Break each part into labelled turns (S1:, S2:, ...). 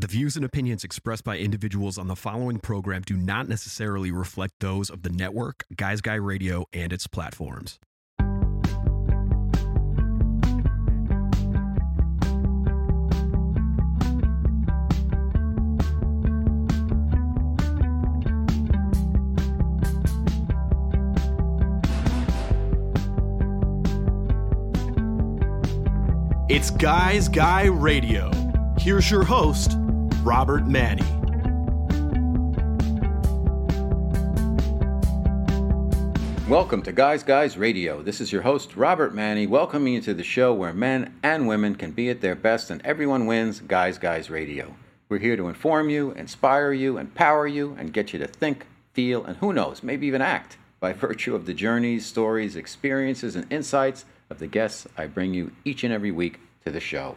S1: The views and opinions expressed by individuals on the following program do not necessarily reflect those of the network, Guys Guy Radio, and its platforms. It's Guys Guy Radio. Here's your host, Robert Manni.
S2: Welcome to Guys Guys Radio. This is your host, Robert Manni, welcoming you to the show where men and women can be at their best and everyone wins Guys Guys Radio. We're here to inform you, inspire you, empower you, and get you to think, feel, and who knows, maybe even act by virtue of the journeys, stories, experiences, and insights of the guests I bring you each and every week to the show.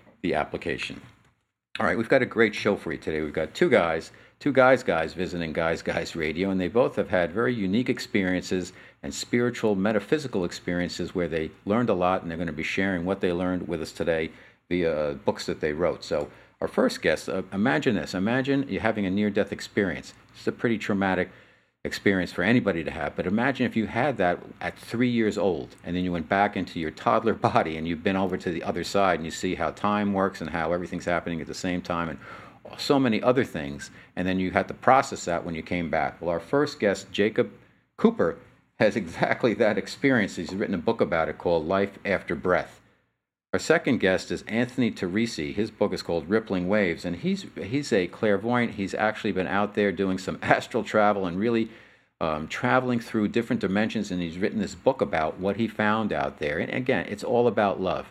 S2: the application. All right, we've got a great show for you today. We've got two guys, two guys, guys visiting Guys Guys Radio, and they both have had very unique experiences and spiritual, metaphysical experiences where they learned a lot, and they're going to be sharing what they learned with us today via books that they wrote. So, our first guest, uh, imagine this: imagine you're having a near-death experience. It's a pretty traumatic experience for anybody to have. But imagine if you had that at three years old and then you went back into your toddler body and you've been over to the other side and you see how time works and how everything's happening at the same time and so many other things. And then you had to process that when you came back. Well, our first guest, Jacob Cooper, has exactly that experience. He's written a book about it called Life After Breath. Our second guest is Anthony Teresi. His book is called Rippling Waves, and he's he's a clairvoyant. He's actually been out there doing some astral travel and really um, traveling through different dimensions. And he's written this book about what he found out there. And again, it's all about love.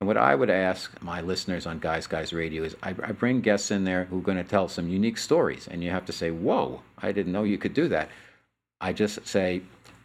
S2: And what I would ask my listeners on Guys Guys Radio is I, I bring guests in there who are going to tell some unique stories, and you have to say, "Whoa, I didn't know you could do that." I just say,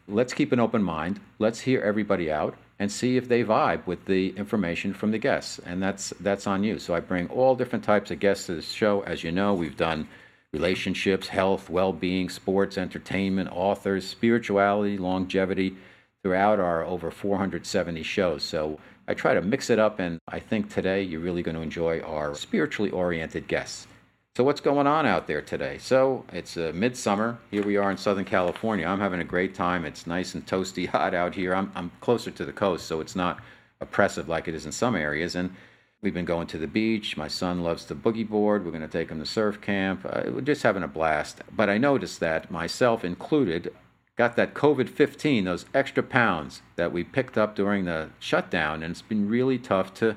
S2: let's keep an open mind. Let's hear everybody out and see if they vibe with the information from the guests. And that's that's on you. So I bring all different types of guests to the show. As you know, we've done relationships, health, well-being, sports, entertainment, authors, spirituality, longevity throughout our over 470 shows. So I try to mix it up and I think today you're really going to enjoy our spiritually oriented guests. So, what's going on out there today? So, it's uh, midsummer. Here we are in Southern California. I'm having a great time. It's nice and toasty hot out here. I'm, I'm closer to the coast, so it's not oppressive like it is in some areas. And we've been going to the beach. My son loves to boogie board. We're going to take him to surf camp. Uh, we're just having a blast. But I noticed that, myself included, got that COVID 15, those extra pounds that we picked up during the shutdown. And it's been really tough to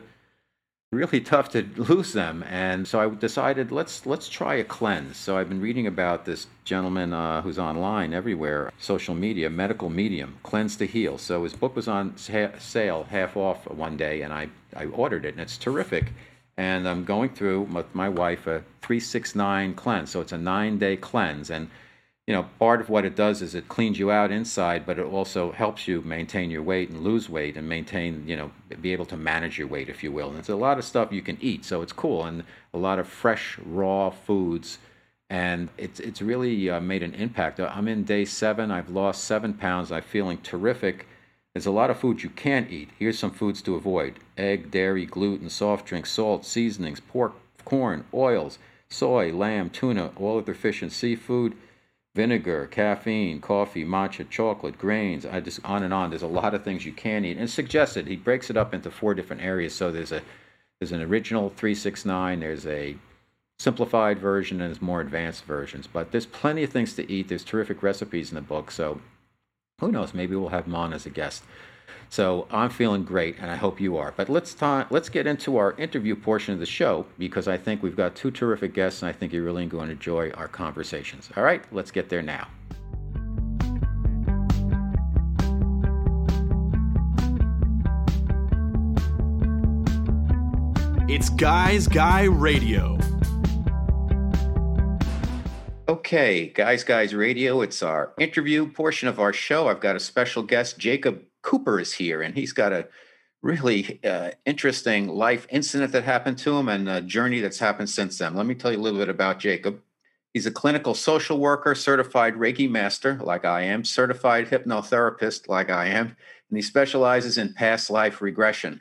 S2: really tough to lose them. And so i decided let's let's try a cleanse. So i've been reading about this gentleman uh, who's online everywhere social media medical medium cleanse to heal. So his book was on sale half off one day and i i ordered it and it's terrific. And i'm going through with my wife a 369 cleanse. So it's a nine day cleanse and you know, part of what it does is it cleans you out inside, but it also helps you maintain your weight and lose weight and maintain, you know, be able to manage your weight, if you will. And it's a lot of stuff you can eat, so it's cool, and a lot of fresh, raw foods, and it's it's really uh, made an impact. I'm in day seven. I've lost seven pounds. I'm feeling terrific. There's a lot of foods you can't eat. Here's some foods to avoid: egg, dairy, gluten, soft drinks, salt, seasonings, pork, corn, oils, soy, lamb, tuna, all other fish and seafood vinegar, caffeine, coffee, matcha, chocolate, grains, I just on and on. There's a lot of things you can eat. And suggested he breaks it up into four different areas. So there's a there's an original 369, there's a simplified version, and there's more advanced versions. But there's plenty of things to eat. There's terrific recipes in the book. So who knows? Maybe we'll have him on as a guest. So I'm feeling great, and I hope you are. But let's ta- let's get into our interview portion of the show because I think we've got two terrific guests, and I think you're really going to enjoy our conversations. All right, let's get there now.
S1: It's Guys Guy Radio.
S2: Okay, Guys Guys Radio, it's our interview portion of our show. I've got a special guest. Jacob Cooper is here, and he's got a really uh, interesting life incident that happened to him and a journey that's happened since then. Let me tell you a little bit about Jacob. He's a clinical social worker, certified Reiki master, like I am, certified hypnotherapist, like I am, and he specializes in past life regression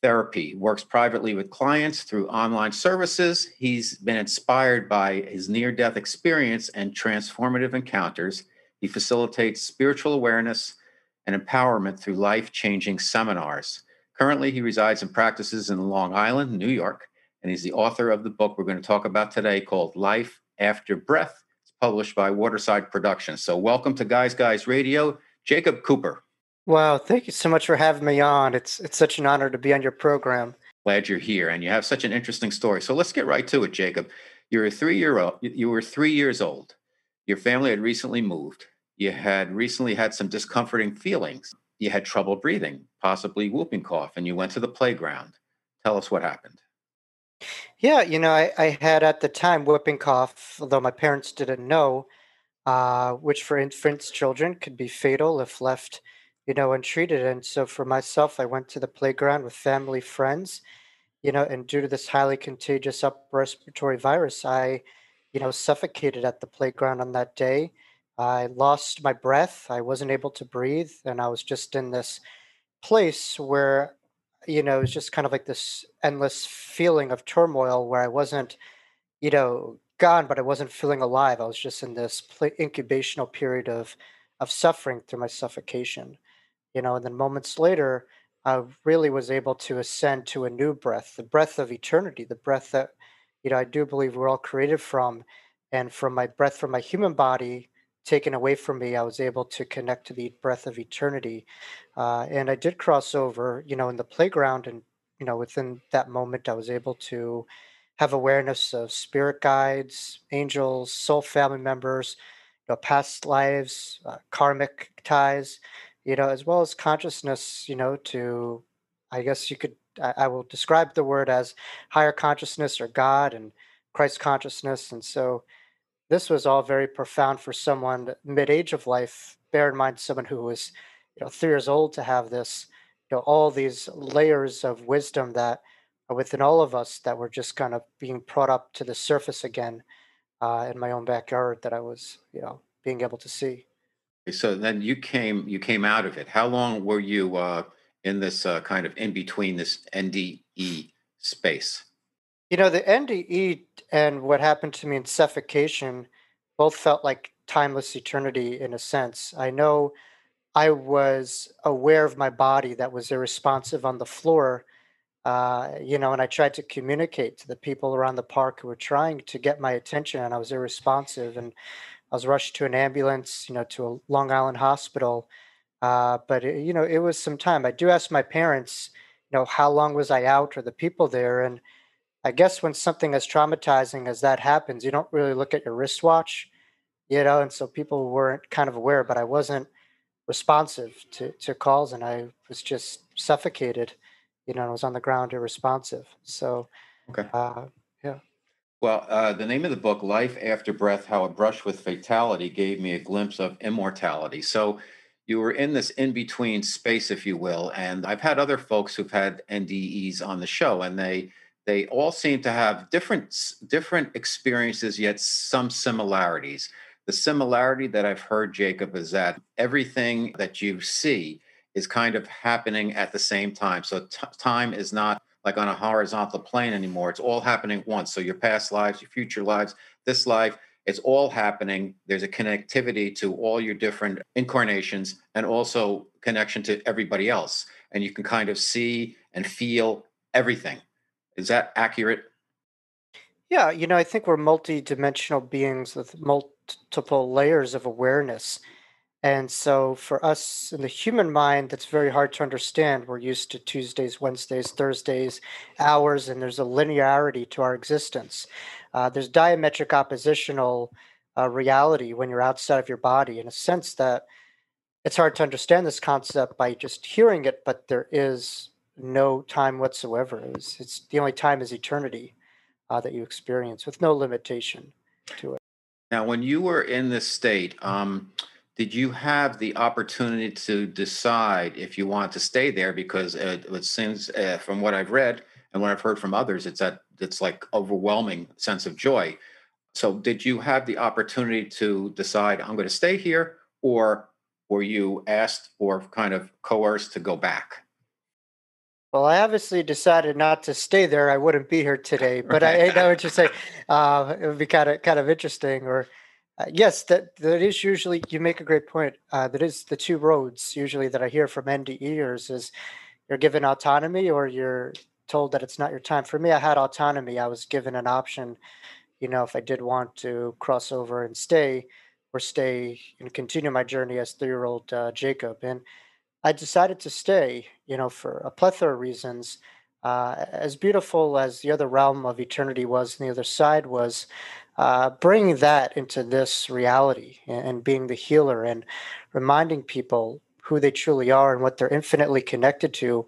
S2: therapy, works privately with clients through online services. He's been inspired by his near death experience and transformative encounters. He facilitates spiritual awareness and empowerment through life changing seminars. Currently, he resides and practices in Long Island, New York, and he's the author of the book we're going to talk about today called Life After Breath. It's published by Waterside Productions. So, welcome to Guys Guys Radio, Jacob Cooper.
S3: Wow, thank you so much for having me on. It's it's such an honor to be on your program.
S2: Glad you're here, and you have such an interesting story. So let's get right to it, Jacob. You're a three year old. You were three years old. Your family had recently moved. You had recently had some discomforting feelings. You had trouble breathing, possibly whooping cough, and you went to the playground. Tell us what happened.
S3: Yeah, you know, I, I had at the time whooping cough, although my parents didn't know, uh, which for infants, children could be fatal if left you know, untreated. And so for myself, I went to the playground with family, friends, you know, and due to this highly contagious upper respiratory virus, I, you know, suffocated at the playground on that day. I lost my breath. I wasn't able to breathe. And I was just in this place where, you know, it was just kind of like this endless feeling of turmoil where I wasn't, you know, gone, but I wasn't feeling alive. I was just in this play- incubational period of, of suffering through my suffocation you know, and then moments later, I really was able to ascend to a new breath, the breath of eternity, the breath that, you know, I do believe we're all created from. And from my breath from my human body taken away from me, I was able to connect to the breath of eternity. Uh, and I did cross over, you know, in the playground. And, you know, within that moment, I was able to have awareness of spirit guides, angels, soul family members, you know, past lives, uh, karmic ties you know, as well as consciousness, you know, to, I guess you could, I, I will describe the word as higher consciousness or God and Christ consciousness. And so this was all very profound for someone mid age of life. Bear in mind, someone who was, you know, three years old to have this, you know, all these layers of wisdom that are within all of us that were just kind of being brought up to the surface again uh, in my own backyard that I was, you know, being able to see.
S2: So then you came you came out of it. How long were you uh, in this uh, kind of in between this NDE space?
S3: You know, the NDE and what happened to me in suffocation both felt like timeless eternity in a sense. I know I was aware of my body that was irresponsive on the floor, uh, you know, and I tried to communicate to the people around the park who were trying to get my attention, and I was irresponsive. And I was rushed to an ambulance, you know, to a Long Island hospital. Uh, but it, you know, it was some time. I do ask my parents, you know, how long was I out or the people there, and I guess when something as traumatizing as that happens, you don't really look at your wristwatch, you know, and so people weren't kind of aware, but I wasn't responsive to, to calls and I was just suffocated, you know, I was on the ground irresponsive. So, okay. Uh, yeah.
S2: Well, uh, the name of the book, Life After Breath How a Brush with Fatality, gave me a glimpse of immortality. So you were in this in between space, if you will. And I've had other folks who've had NDEs on the show, and they they all seem to have different different experiences, yet some similarities. The similarity that I've heard, Jacob, is that everything that you see is kind of happening at the same time. So t- time is not like on a horizontal plane anymore. It's all happening once. So your past lives, your future lives, this life, it's all happening. There's a connectivity to all your different incarnations and also connection to everybody else. And you can kind of see and feel everything. Is that accurate?
S3: Yeah, you know, I think we're multi-dimensional beings with multiple layers of awareness. And so for us in the human mind, that's very hard to understand. We're used to Tuesdays, Wednesdays, Thursdays, hours, and there's a linearity to our existence. Uh, there's diametric oppositional uh, reality when you're outside of your body in a sense that it's hard to understand this concept by just hearing it, but there is no time whatsoever. It's, it's the only time is eternity uh, that you experience with no limitation to it.
S2: Now, when you were in this state, um, did you have the opportunity to decide if you want to stay there? Because it, it seems, uh, from what I've read and what I've heard from others, it's that it's like overwhelming sense of joy. So, did you have the opportunity to decide I'm going to stay here, or were you asked or kind of coerced to go back?
S3: Well, I obviously decided not to stay there. I wouldn't be here today. But I, I know what you're saying. Uh, it would be kind of kind of interesting. Or uh, yes, that that is usually. You make a great point. Uh, that is the two roads usually that I hear from NDEers is you're given autonomy or you're told that it's not your time. For me, I had autonomy. I was given an option. You know, if I did want to cross over and stay, or stay and continue my journey as three-year-old uh, Jacob, and I decided to stay, you know, for a plethora of reasons. Uh, as beautiful as the other realm of eternity was, and the other side was, uh, bringing that into this reality and, and being the healer and reminding people who they truly are and what they're infinitely connected to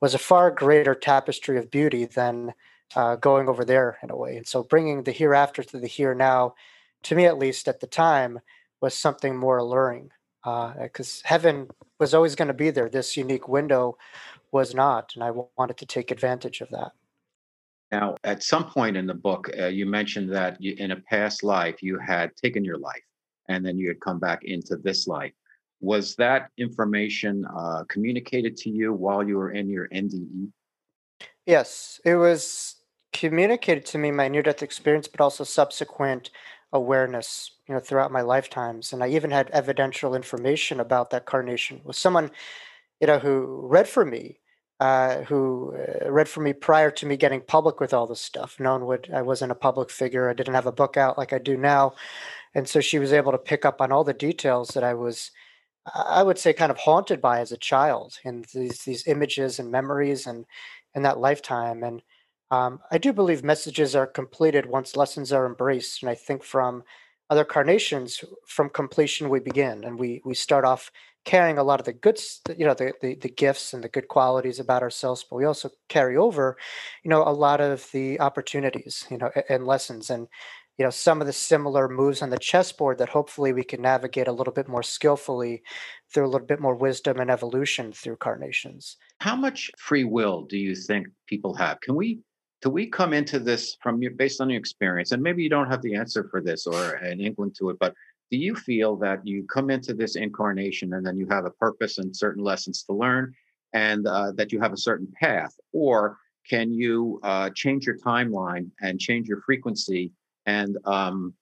S3: was a far greater tapestry of beauty than uh, going over there in a way. And so bringing the hereafter to the here now, to me at least at the time, was something more alluring because uh, heaven was always going to be there. This unique window was not, and I wanted to take advantage of that.
S2: Now, at some point in the book, uh, you mentioned that you, in a past life you had taken your life, and then you had come back into this life. Was that information uh, communicated to you while you were in your NDE?
S3: Yes, it was communicated to me my near-death experience, but also subsequent awareness, you know, throughout my lifetimes. And I even had evidential information about that carnation with someone, you know, who read for me, uh, who uh, read for me prior to me getting public with all this stuff. no one would i wasn't a public figure. I didn't have a book out like I do now. And so she was able to pick up on all the details that I was, I would say, kind of haunted by as a child, and these these images and memories and in that lifetime. And um, I do believe messages are completed once lessons are embraced, and I think from other carnations, from completion we begin, and we we start off carrying a lot of the goods, you know, the, the the gifts and the good qualities about ourselves, but we also carry over, you know, a lot of the opportunities, you know, and lessons, and you know, some of the similar moves on the chessboard that hopefully we can navigate a little bit more skillfully through a little bit more wisdom and evolution through carnations.
S2: How much free will do you think people have? Can we do we come into this from your based on your experience and maybe you don't have the answer for this or an inkling to it but do you feel that you come into this incarnation and then you have a purpose and certain lessons to learn and uh, that you have a certain path? Or can you uh, change your timeline and change your frequency and um,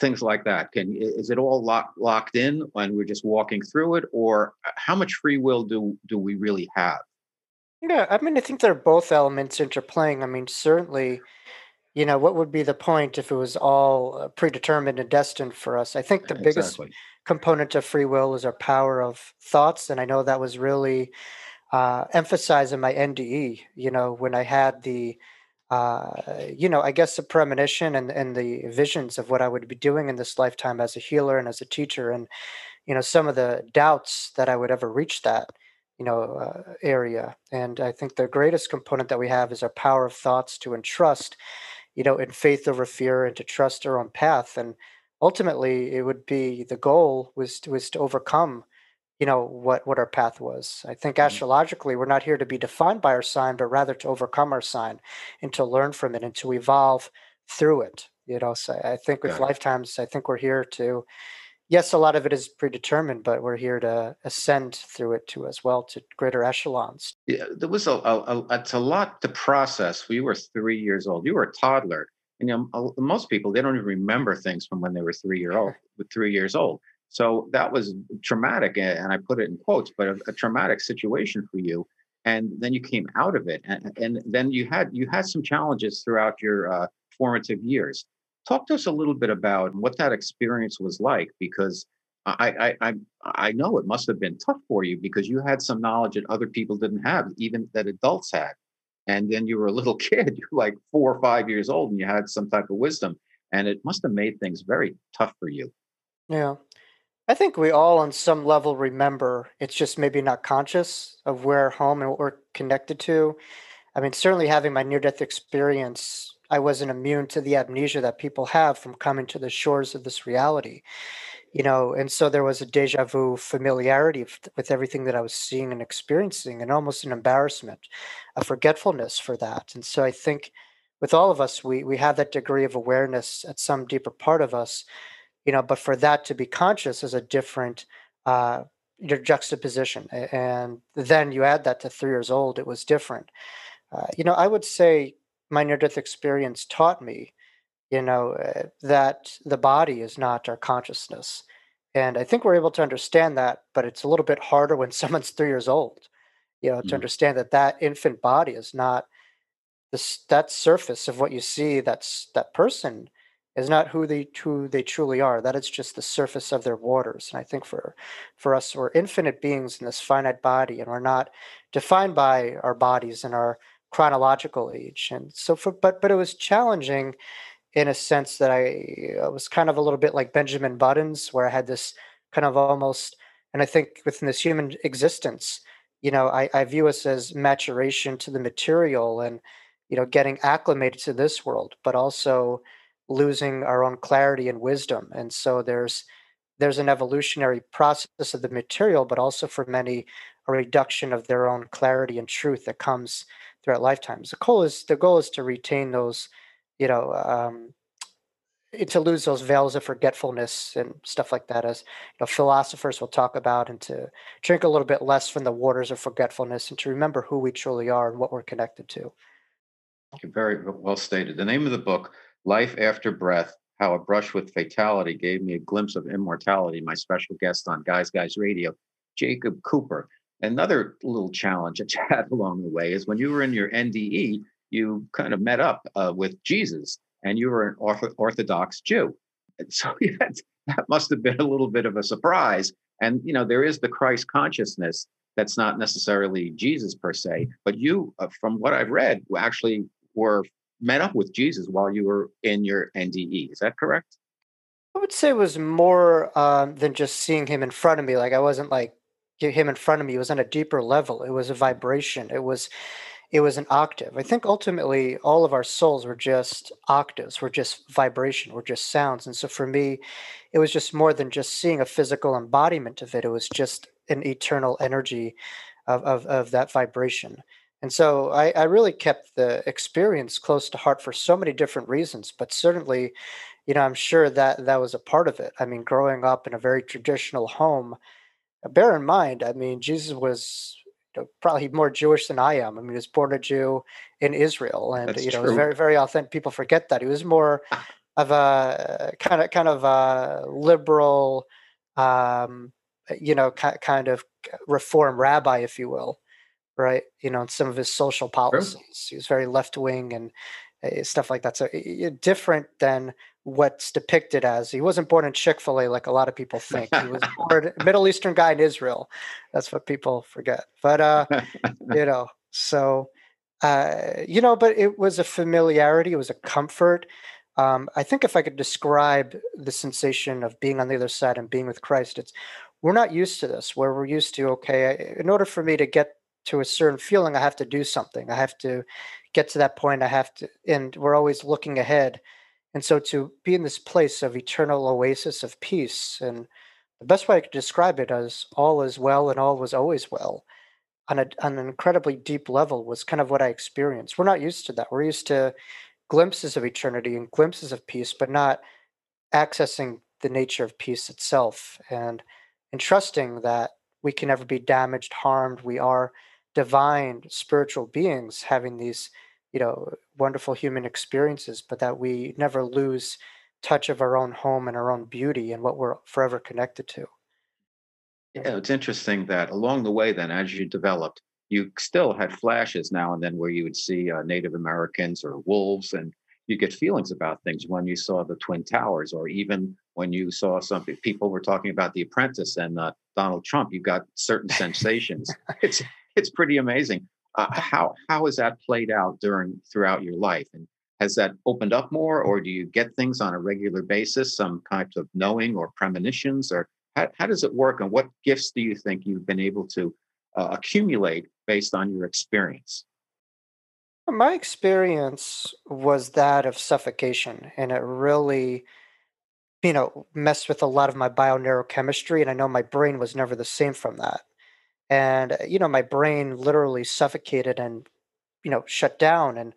S2: things like that? Can is it all lock, locked in when we're just walking through it? Or uh, how much free will do do we really have
S3: Yeah, I mean, I think there are both elements interplaying. I mean, certainly, you know, what would be the point if it was all uh, predetermined and destined for us? I think the biggest
S2: exactly
S3: component of free will is our power of thoughts, and I know that was really uh, emphasized in my NDE. You know, when I had the, uh, you know, I guess the premonition and and the visions of what I would be doing in this lifetime as a healer and as a teacher, and you know, some of the doubts that I would ever reach that you know uh, area. And i think the greatest component that we have is our power of thoughts to entrust you know in faith over fear and to trust our own path. And ultimately it would be the goal was to, was to overcome you know what what our path was. I think
S2: Mhm.
S3: astrologically we're not here to be defined by our sign but rather to overcome our sign and to learn from it and to evolve through it you know? So i think with
S2: it.
S3: lifetimes i think we're here to yes, a lot of it is predetermined, but we're here to ascend through it too as well to greater echelons.
S2: Yeah, there was a, a, a it's a lot to process. We were three years old. You were a toddler, and you know, most people they don't even remember things from when they were three year old, three years old. So that was traumatic, and I put it in quotes, but a, a traumatic situation for you. And then you came out of it, and, and then you had you had some challenges throughout your uh, formative years. Talk to us a little bit about what that experience was like, because I, I I I know it must have been tough for you because you had some knowledge that other people didn't have, even that adults had. And then you were a little kid, you're like four or five years old, and you had some type of wisdom, and it must have made things very tough for you.
S3: Yeah. I think we all on some level remember. It's just maybe not conscious of where home and what we're connected to. I mean, certainly having my near death experience, I wasn't immune to the amnesia that people have from coming to the shores of this reality. You know, and so there was a deja vu familiarity with everything that I was seeing and experiencing, and almost an embarrassment, a forgetfulness for that. And so I think with all of us, we we have that degree of awareness at some deeper part of us, you know. But for that to be conscious is a different uh, your juxtaposition, and then you add that to three years old, it was different. Uh, you know, I would say my near-death experience taught me, you know, uh, that the body is not our consciousness, and I think we're able to understand that. But it's a little bit harder when someone's three years old, you know, to
S2: Mm.
S3: understand that that infant body is not this that surface of what you see. That's that person is not who they who they truly are. That is just the surface of their waters. And I think for for us, we're infinite beings in this finite body, and we're not defined by our bodies and our chronological age. And so, for but but it was challenging in a sense that I, I was kind of a little bit like Benjamin Buttons, where I had this kind of almost, and I think within this human existence, you know, I, I view us as maturation to the material and, you know, getting acclimated to this world, but also losing our own clarity and wisdom. And so there's there's an evolutionary process of the material, but also for many a reduction of their own clarity and truth that comes throughout lifetimes. The goal is the goal is to retain those, you know, um, to lose those veils of forgetfulness and stuff like that, as you know, philosophers will talk about, and to drink a little bit less from the waters of forgetfulness, and to remember who we truly are and what we're connected to.
S2: Very well stated. The name of the book, Life After Breath How a Brush with Fatality Gave Me a Glimpse of Immortality. My special guest on Guys Guys Radio, Jacob Cooper. Another little challenge that you had along the way is when you were in your NDE, you kind of met up uh, with Jesus and you were an ortho- Orthodox Jew. And so that must have been a little bit of a surprise. And, you know, there is the Christ consciousness that's not necessarily Jesus per se, but you, uh, from what I've read, actually were met up with Jesus while you were in your NDE. Is that correct?
S3: I would say it was more um, than just seeing him in front of me. Like I wasn't like him in front of me. It was on a deeper level. It was a vibration. It was it was an octave. I think ultimately all of our souls were just octaves. We're just vibration. We're just sounds. And so for me, it was just more than just seeing a physical embodiment of it. It was just an eternal energy of of, of that vibration. And so I, I really kept the experience close to heart for so many different reasons, but certainly you know, I'm sure that that was a part of it. I mean, growing up in a very traditional home, bear in mind, I mean, Jesus was probably more Jewish than I am. I mean, he was born a Jew in Israel, and
S2: That's
S3: you know, very, very authentic. People forget that he was more of a kind of, kind of a liberal, um, you know, ki- kind of reform rabbi, if you will, right? You know, in some of his social
S2: True.
S3: policies, he was very left wing and uh, stuff like that. So different than what's depicted as. He wasn't born in Chick Fil A like a lot of people think. He was born a Middle Eastern guy in Israel. That's what people forget. But uh, you know, so uh, you know, but it was a familiarity. It was a comfort. Um, I think if I could describe the sensation of being on the other side and being with Christ, it's we're not used to this. Where we're used to, okay, in order for me to get to a certain feeling, I have to do something. I have to get to that point. I have to, and we're always looking ahead. And so to be in this place of eternal oasis of peace, and the best way I could describe it as all is well and all was always well on, a, on an incredibly deep level was kind of what I experienced. We're not used to that. We're used to glimpses of eternity and glimpses of peace, but not accessing the nature of peace itself and and trusting that we can never be damaged, harmed. We are divine spiritual beings having these, you know, wonderful human experiences, but that we never lose touch of our own home and our own beauty and what we're forever connected to.
S2: Yeah, it's interesting that along the way, then, as you developed, you still had flashes now and then where you would see uh, Native Americans or wolves, and you get feelings about things when you saw the Twin Towers, or even when you saw something. People were talking about The Apprentice and uh, Donald Trump. You got certain sensations. It's it's pretty amazing. Uh, how how has that played out during throughout your life, and has that opened up more, or do you get things on a regular basis, some types of knowing or premonitions, or how, how does it work, and what gifts do you think you've been able to uh, accumulate based on your experience?
S3: My experience was that of suffocation, and it really, you know, messed with a lot of my bioneurochemistry. And I know my brain was never the same from that. And, uh, you know, my brain literally suffocated and, you know, shut down. And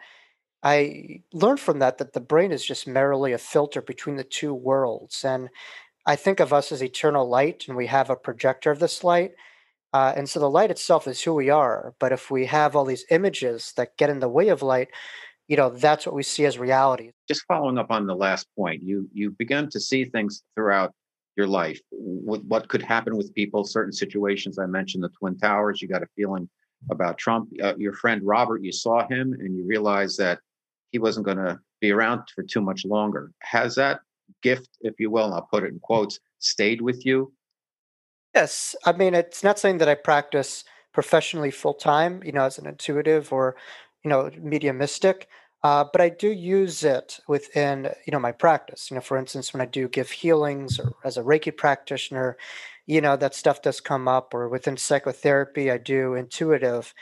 S3: I learned from that that the brain is just merely a filter between the two worlds. And I think of us as eternal light, and we have a projector of this light. Uh, and so the light itself is who we are. But if we have all these images that get in the way of light, you know, that's what we see as reality.
S2: Just following up on the last point, you you begin to see things throughout your life. What, what could happen with people, certain situations. I mentioned the Twin Towers. You got a feeling about Trump. Uh, your friend Robert, you saw him and you realized that he wasn't going to be around for too much longer. Has that gift, if you will, and I'll put it in quotes, stayed with you
S3: Yes, I mean, it's not something that I practice professionally full time, you know, as an intuitive or, you know, media mystic. Uh, but I do use it within, you know, my practice. You know, for instance, when I do give healings or as a Reiki practitioner, you know, that stuff does come up. Or within psychotherapy, I do intuitive,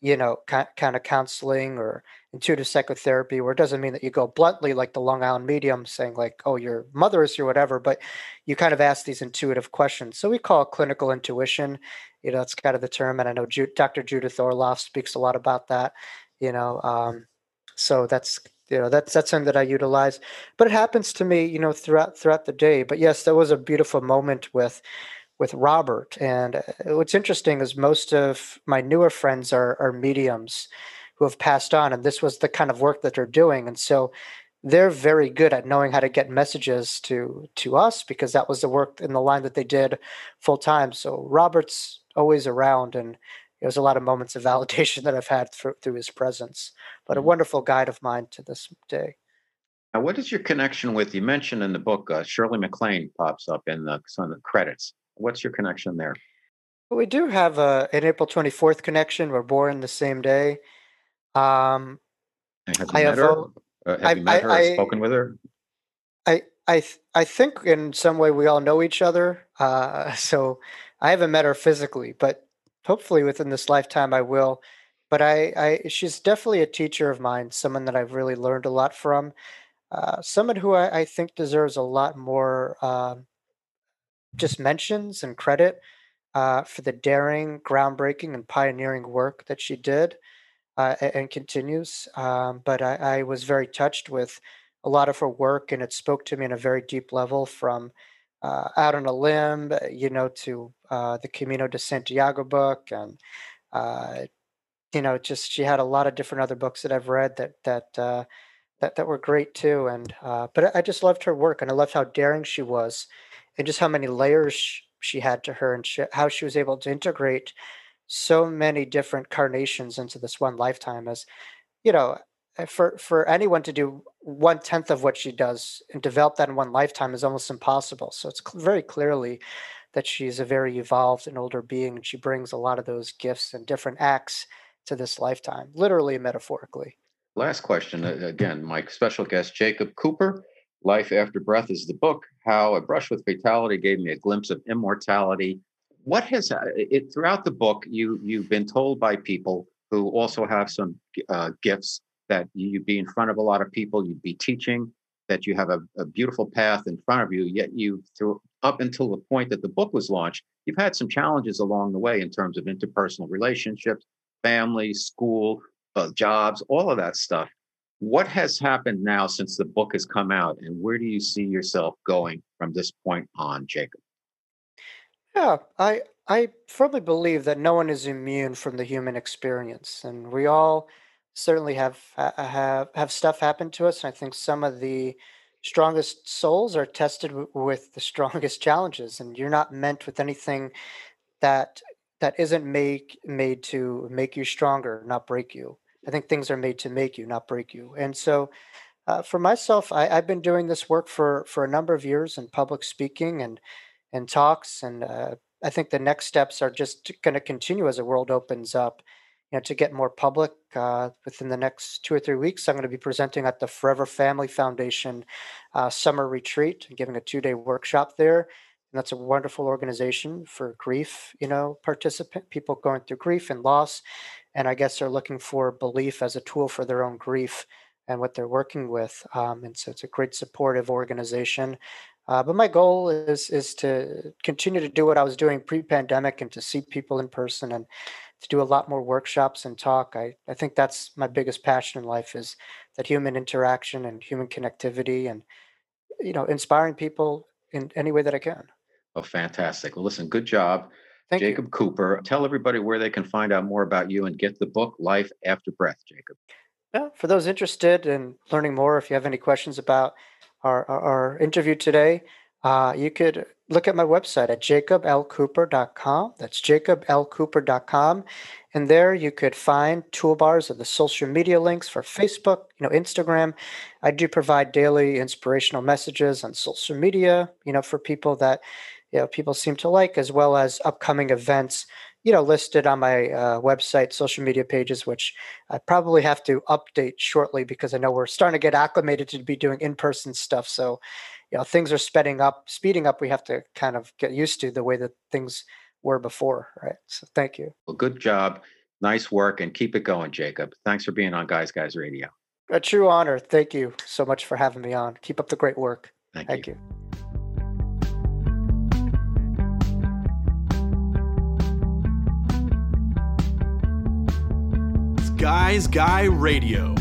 S3: you know, kind of counseling or intuitive psychotherapy, where it doesn't mean that you go bluntly like the Long Island medium saying like, "Oh, your mother is here," whatever, but you kind of ask these intuitive questions. So we call it clinical intuition. You know, it's kind of the term, and I know Ju- Dr. Judith Orloff speaks a lot about that. You know, um, so that's you know that's that's something that I utilize. But it happens to me, you know, throughout throughout the day. But yes, there was a beautiful moment with with Robert. And uh, what's interesting is most of my newer friends are, are mediums who have passed on, and this was the kind of work that they're doing. And so they're very good at knowing how to get messages to to us because that was the work in the line that they did full time. So Robert's always around, and there's a lot of moments of validation that I've had through, through his presence. But a
S2: Mm-hmm.
S3: wonderful guide of mine to this day.
S2: Now, what is your connection with? You mentioned in the book uh, Shirley MacLaine pops up in the some of the credits. What's your connection there?
S3: But we do have a, an April 24th connection. We're born the same day. Um,
S2: Have you
S3: I
S2: met
S3: have
S2: her? Uh, have
S3: I
S2: you met
S3: I
S2: her
S3: I
S2: spoken with her?
S3: I I th- I think in some way we all know each other. Uh, so I haven't met her physically, but hopefully within this lifetime I will. But I, I she's definitely a teacher of mine, someone that I've really learned a lot from. Uh, someone who I, I think deserves a lot more um, just mentions and credit uh, for the daring, groundbreaking, and pioneering work that she did uh, and continues. Um, but I, I was very touched with a lot of her work, and it spoke to me in a very deep level from uh, Out on a Limb, uh, you know, to uh, the Camino de Santiago book. And, uh, you know, just she had a lot of different other books that I've read that, that, uh, that, that were great too. And, uh, but I just loved her work and I loved how daring she was and just how many layers she had to her and sh- how she was able to integrate so many different carnations into this one lifetime as you know for for anyone to do one tenth of what she does and develop that in one lifetime is almost impossible so it's cl- very clearly that she's a very evolved and older being and she brings a lot of those gifts and different acts to this lifetime literally and metaphorically
S2: Last question. uh, Again, my special guest, Jacob Cooper. Life After Breath is the book. How a Brush with Fatality gave me a glimpse of immortality. What has uh, it throughout the book? You you've been told by people who also have some uh, gifts that you'd be in front of a lot of people, you'd be teaching, that you have a, a beautiful path in front of you. Yet you through up until the point that the book was launched, you've had some challenges along the way in terms of interpersonal relationships, family, school, uh, jobs, all of that stuff. What has happened now since the book has come out, and where do you see yourself going from this point on, Jacob?
S3: Yeah, I I firmly believe that no one is immune from the human experience, and we all certainly have have have stuff happen to us. And I think some of the strongest souls are tested with the strongest challenges, and you're not meant with anything that that isn't make made to make you stronger, not break you. I think things are made to make you, not break you. And so, uh, for myself, I, I've been doing this work for for a number of years in public speaking and and talks, and uh, I think the next steps are just going to continue as the world opens up. You know, to get more public uh, within the next two or three weeks, I'm going to be presenting at the Forever Family Foundation uh, summer retreat and giving a two day workshop there. And that's a wonderful organization for grief, you know, participant people going through grief and loss. And I guess they're looking for belief as a tool for their own grief and what they're working with. Um, and so it's a great supportive organization. Uh, but my goal is is to continue to do what I was doing pre-pandemic and to see people in person and to do a lot more workshops and talk. I, I think that's my biggest passion in life is that human interaction and human connectivity and you know inspiring people in any way that I can.
S2: Oh, fantastic. Well, listen, good job.
S3: Thank
S2: Jacob
S3: you.
S2: Cooper. Tell everybody where they can find out more about you and get the book Life After Breath, Jacob.
S3: Yeah, for those interested in learning more, if you have any questions about our, our, our interview today, uh, you could look at my website at jacoblcooper.com. That's jacoblcooper.com. And there you could find toolbars of the social media links for Facebook, you know, Instagram. I do provide daily inspirational messages on social media, you know, for people that, you know, people seem to like, as well as upcoming events, you know, listed on my uh, website, social media pages, which I probably have to update shortly because I know we're starting to get acclimated to be doing in-person stuff. So, you know, things are speeding up, speeding up. We have to kind of get used to the way that things were before, right? So thank you.
S2: Well, good job. Nice work and keep it going, Jacob. Thanks for being on Guys Guys Radio.
S3: A true honor. Thank you so much for having me on. Keep up the great work.
S2: Thank,
S3: Thank
S2: you.
S3: you.
S1: Guys Guy Radio.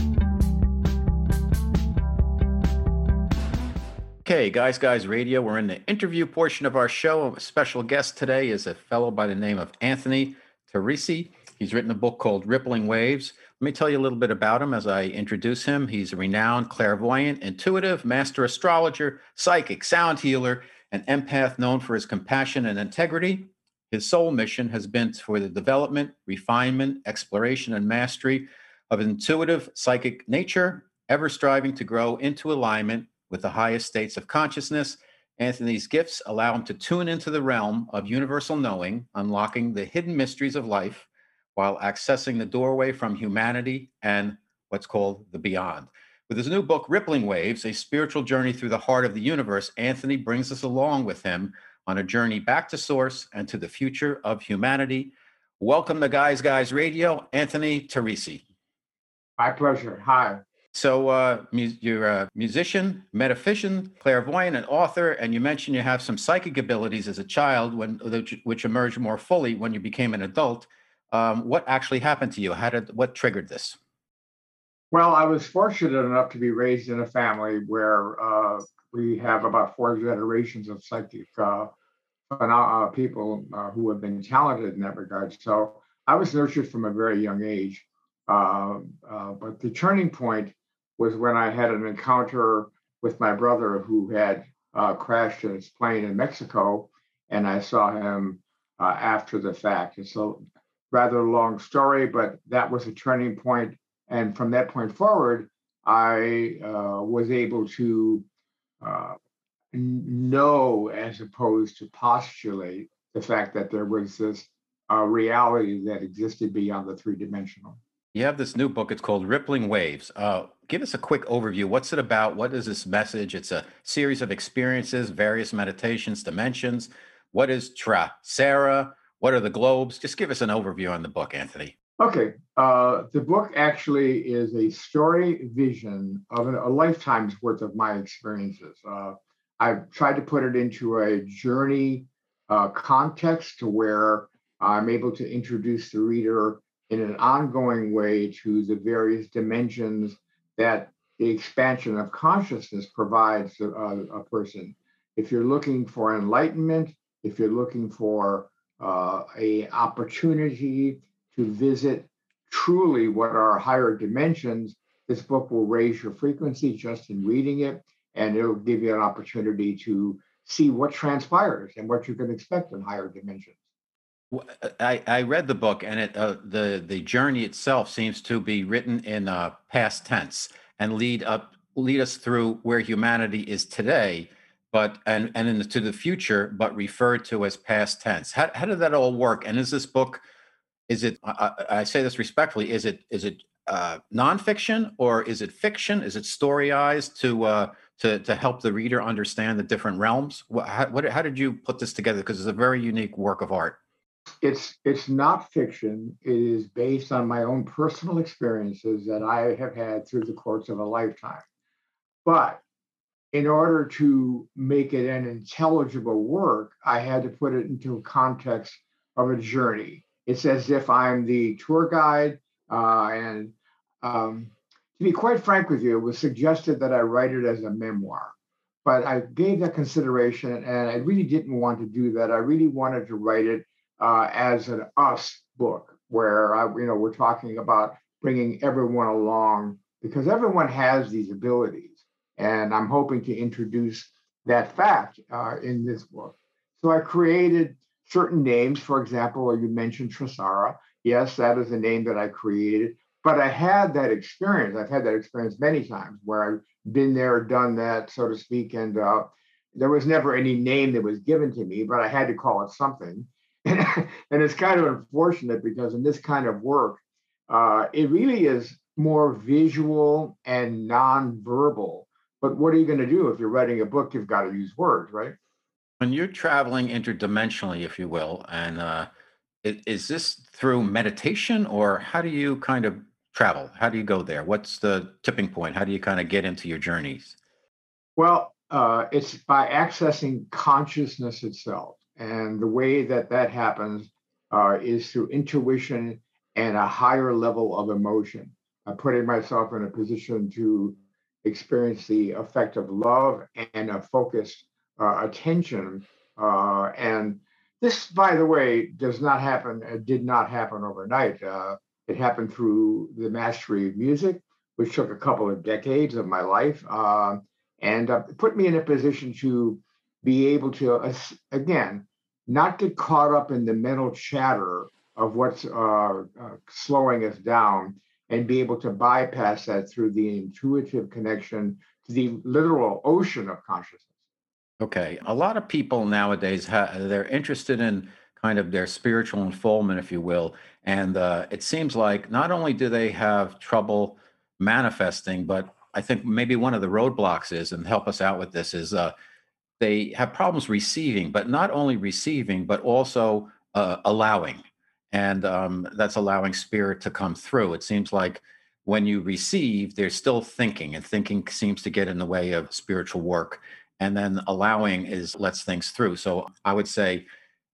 S2: Okay, Guys Guys Radio, we're in the interview portion of our show. A special guest today is a fellow by the name of Anthony Teresi. He's written a book called Rippling Waves. Let me tell you a little bit about him as I introduce him. He's a renowned clairvoyant, intuitive, master astrologer, psychic, sound healer, and empath known for his compassion and integrity. His sole mission has been for the development, refinement, exploration, and mastery of intuitive psychic nature, ever striving to grow into alignment with the highest states of consciousness. Anthony's gifts allow him to tune into the realm of universal knowing, unlocking the hidden mysteries of life while accessing the doorway from humanity and what's called the beyond. With his new book, Rippling Waves, a spiritual journey through the heart of the universe, Anthony brings us along with him on a journey back to source and to the future of humanity. Welcome to Guys Guys Radio, Anthony Teresi.
S4: My pleasure. Hi.
S2: So uh, you're a musician, metaphysician, clairvoyant, and author, and you mentioned you have some psychic abilities as a child, when which, which emerged more fully when you became an adult. Um, what actually happened to you? How did what triggered this?
S4: Well, I was fortunate enough to be raised in a family where uh, we have about four generations of psychic uh, uh, people uh, who have been talented in that regard. So I was nurtured from a very young age. Uh, uh, but the turning point was when I had an encounter with my brother who had uh, crashed his plane in Mexico, and I saw him uh, after the fact. It's a rather long story, but that was a turning point. And from that point forward, I uh, was able to uh, know, as opposed to postulate, the fact that there was this uh, reality that existed beyond the three dimensional.
S2: You have this new book. It's called Rippling Waves. Uh, give us a quick overview. What's it about? What is this message? It's a series of experiences, various meditations, dimensions. What is Tra Sarah? What are the globes? Just give us an overview on the book, Anthony.
S4: Okay, uh, the book actually is a story vision of an, a lifetime's worth of my experiences. Uh, I've tried to put it into a journey uh, context to where I'm able to introduce the reader in an ongoing way to the various dimensions that the expansion of consciousness provides a, a person. If you're looking for enlightenment, if you're looking for uh, a opportunity to visit truly what are higher dimensions, this book will raise your frequency just in reading it, and it'll give you an opportunity to see what transpires and what you can expect in higher dimensions.
S2: I, I read the book, and it uh, the the journey itself seems to be written in uh, past tense and lead up lead us through where humanity is today, but and and into the future, but referred to as past tense. How how did that all work? And is this book? Is it? I, I say this respectfully. Is it is it uh, nonfiction or is it fiction? Is it storyized to uh, to to help the reader understand the different realms? What, how, what, how did you put this together? Because it's a very unique work of art.
S4: It's it's not fiction. It is based on my own personal experiences that I have had through the course of a lifetime. But in order to make it an intelligible work, I had to put it into a context of a journey. It's as if I'm the tour guide, uh, and um, to be quite frank with you, it was suggested that I write it as a memoir. But I gave that consideration, and I really didn't want to do that. I really wanted to write it uh, as an us book, where I, you know, we're talking about bringing everyone along because everyone has these abilities and I'm hoping to introduce that fact uh, in this book. So I created certain names. For example, you mentioned Tresara. Yes, that is a name that I created. But I had that experience. I've had that experience many times where I've been there, done that, so to speak. And uh, there was never any name that was given to me, but I had to call it something. and it's kind of unfortunate because in this kind of work, uh, it really is more visual and non-verbal but what are you going to do if you're writing a book? You've got to use words, right?
S2: When you're traveling interdimensionally, if you will, and uh, is this through meditation or how do you kind of travel? How do you go there? What's the tipping point? How do you kind of get into your journeys?
S4: Well, uh, it's by accessing consciousness itself. And the way that that happens uh, is through intuition and a higher level of emotion. I'm putting myself in a position to experience the effect of love and a focused uh, attention. Uh, and this, by the way, does not happen, uh, did not happen overnight. Uh, it happened through the mastery of music, which took a couple of decades of my life uh, and put me in a position to be able to, again, not get caught up in the mental chatter of what's slowing us down and be able to bypass that through the intuitive connection to the literal ocean of consciousness.
S2: Okay. A lot of people nowadays, ha- they're interested in kind of their spiritual unfoldment, if you will. And uh, it seems like not only do they have trouble manifesting, but I think maybe one of the roadblocks is, and help us out with this, is uh, they have problems receiving, but not only receiving, but also uh, allowing and um, that's allowing spirit to come through. It seems like when you receive, there's still thinking, and thinking seems to get in the way of spiritual work. And then allowing is lets things through. So I would say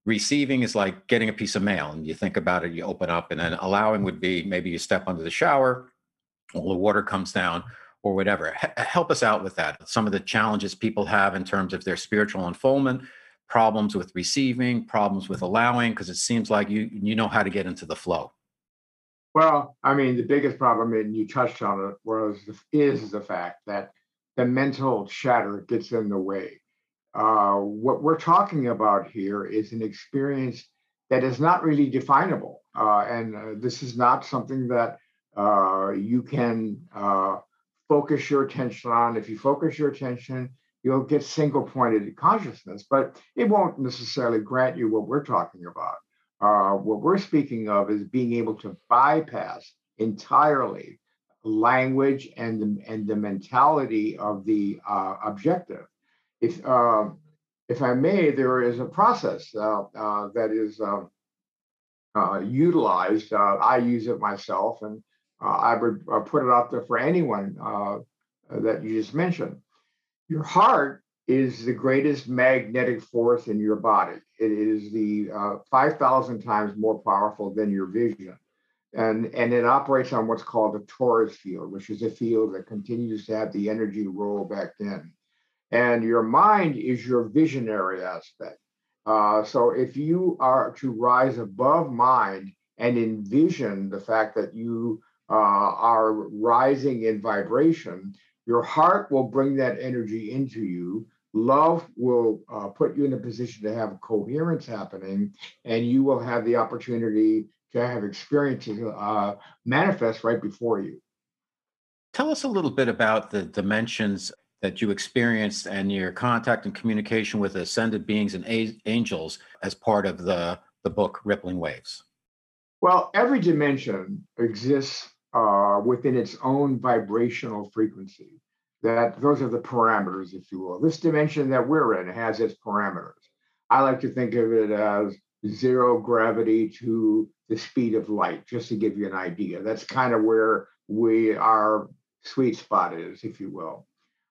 S2: receiving is like getting a piece of mail, and you think about it, you open up, and then allowing would be maybe you step under the shower, all the water comes down, or whatever. H- help us out with that. Some of the challenges people have in terms of their spiritual unfoldment problems with receiving, problems with allowing, because it seems like you you know how to get into the flow.
S4: Well, I mean, the biggest problem, and you touched on it, was is the fact that the mental chatter gets in the way. Uh, what we're talking about here is an experience that is not really definable, uh, and uh, this is not something that uh, you can uh, focus your attention on. If you focus your attention you'll get single pointed consciousness, but it won't necessarily grant you what we're talking about. Uh, what we're speaking of is being able to bypass entirely language and the, and the mentality of the uh, objective. If, uh, if I may, there is a process uh, uh, that is um, uh, utilized. I use it myself, and I would put it out there for anyone that you just mentioned. Your heart is the greatest magnetic force in your body. It is the uh, 5,000 times more powerful than your vision. And, and it operates on what's called a torus field, which is a field that continues to have the energy roll back in. And your mind is your visionary aspect. Uh, so if you are to rise above mind and envision the fact that you uh, are rising in vibration, your heart will bring that energy into you. Love will uh, put you in a position to have coherence happening, and you will have the opportunity to have experiences uh, manifest right before you.
S2: Tell us a little bit about the dimensions that you experienced and your contact and communication with ascended beings and a- angels as part of the, the book Rippling Waves.
S4: Well, every dimension exists uh, within its own vibrational frequency. that those are the parameters, if you will. This dimension that we're in has its parameters. I like to think of it as zero gravity to the speed of light, just to give you an idea. That's kind of where we our sweet spot is, if you will.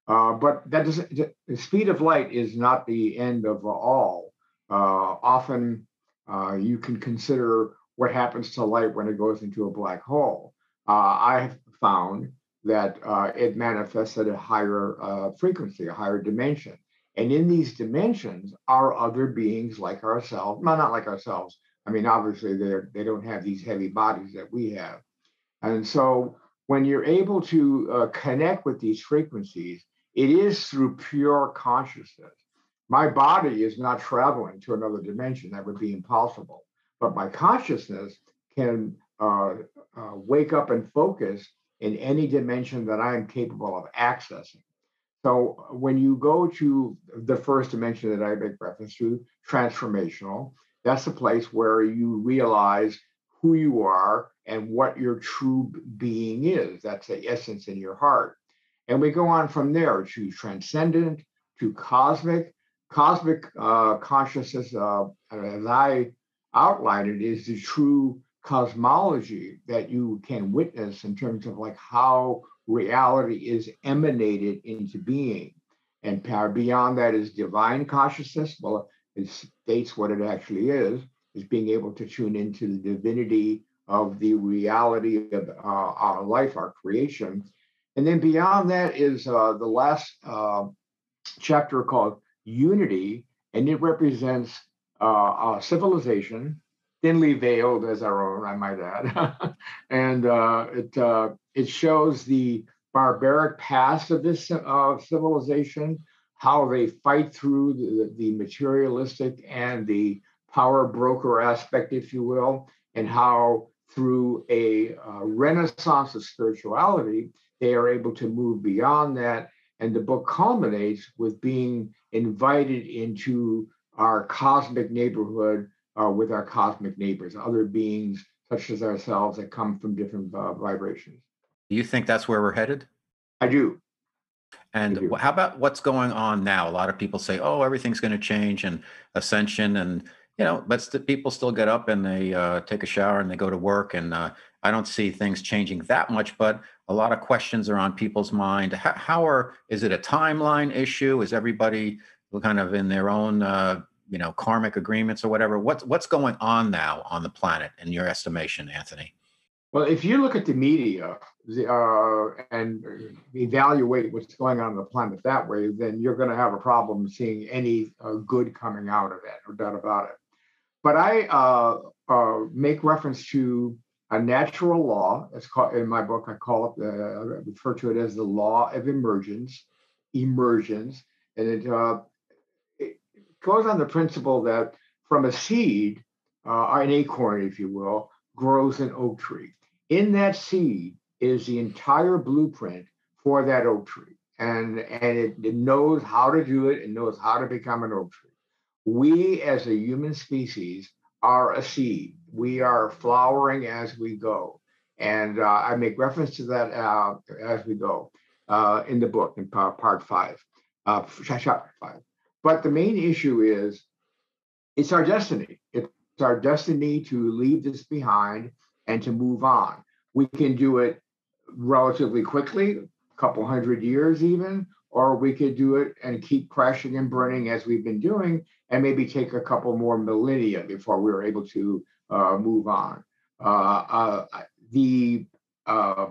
S4: Uh, but that doesn't. The speed of light is not the end of all. Uh, often, uh, you can consider what happens to light when it goes into a black hole. Uh, I have found that uh, it manifests at a higher uh, frequency, a higher dimension. And in these dimensions are other beings like ourselves. No, not like ourselves. I mean, obviously, they they don't have these heavy bodies that we have. And so, when you're able to uh, connect with these frequencies, it is through pure consciousness. My body is not traveling to another dimension; that would be impossible. But my consciousness can uh, uh, wake up and focus in any dimension that I am capable of accessing. So when you go to the first dimension that I make reference to, transformational, that's the place where you realize who you are and what your true being is. That's the essence in your heart. And we go on from there to transcendent, to cosmic. Cosmic uh, consciousness, uh, as I outlined it, is the true cosmology that you can witness in terms of like how reality is emanated into being. And power beyond that is divine consciousness. Well, it states what it actually is, is being able to tune into the divinity of the reality of uh, our life, our creation. And then beyond that is uh, the last uh, chapter called Unity, and it represents uh, civilization thinly veiled as our own, I might add. and uh, it uh, it shows the barbaric past of this uh, civilization, how they fight through the, the materialistic and the power broker aspect, if you will, and how through a uh, renaissance of spirituality, they are able to move beyond that. And the book culminates with being invited into our cosmic neighborhood uh, with our cosmic neighbors, other beings such as ourselves that come from different uh, vibrations.
S2: Do you think that's where we're headed?
S4: I do.
S2: And I do. how about what's going on now? A lot of people say, "Oh, everything's going to change," and ascension, and you know, but st- people still get up and they uh, take a shower and they go to work, and uh, I don't see things changing that much. But a lot of questions are on people's mind. How, how are? Is it a timeline issue? Is everybody kind of in their own uh, you know karmic agreements or whatever what's what's going on now on the planet in your estimation anthony?
S4: Well if you look at the media uh, and evaluate what's going on on the planet that way then you're going to have a problem seeing any uh, good coming out of it no doubt about it. But i uh, uh make reference to a natural law it's called in my book i call it uh, I refer to it as the law of emergence emergence and it uh, goes on the principle that from a seed, uh, an acorn, if you will, grows an oak tree. In that seed is the entire blueprint for that oak tree. And, and it, it knows how to do it and knows how to become an oak tree. We as a human species are a seed. We are flowering as we go. And uh, I make reference to that uh, as we go uh, in the book in part, part five, uh, chapter five. But the main issue is it's our destiny. It's our destiny to leave this behind and to move on. We can do it relatively quickly, a couple hundred years even, or we could do it and keep crashing and burning as we've been doing, and maybe take a couple more millennia before we're able to uh, move on. Uh, uh, the uh,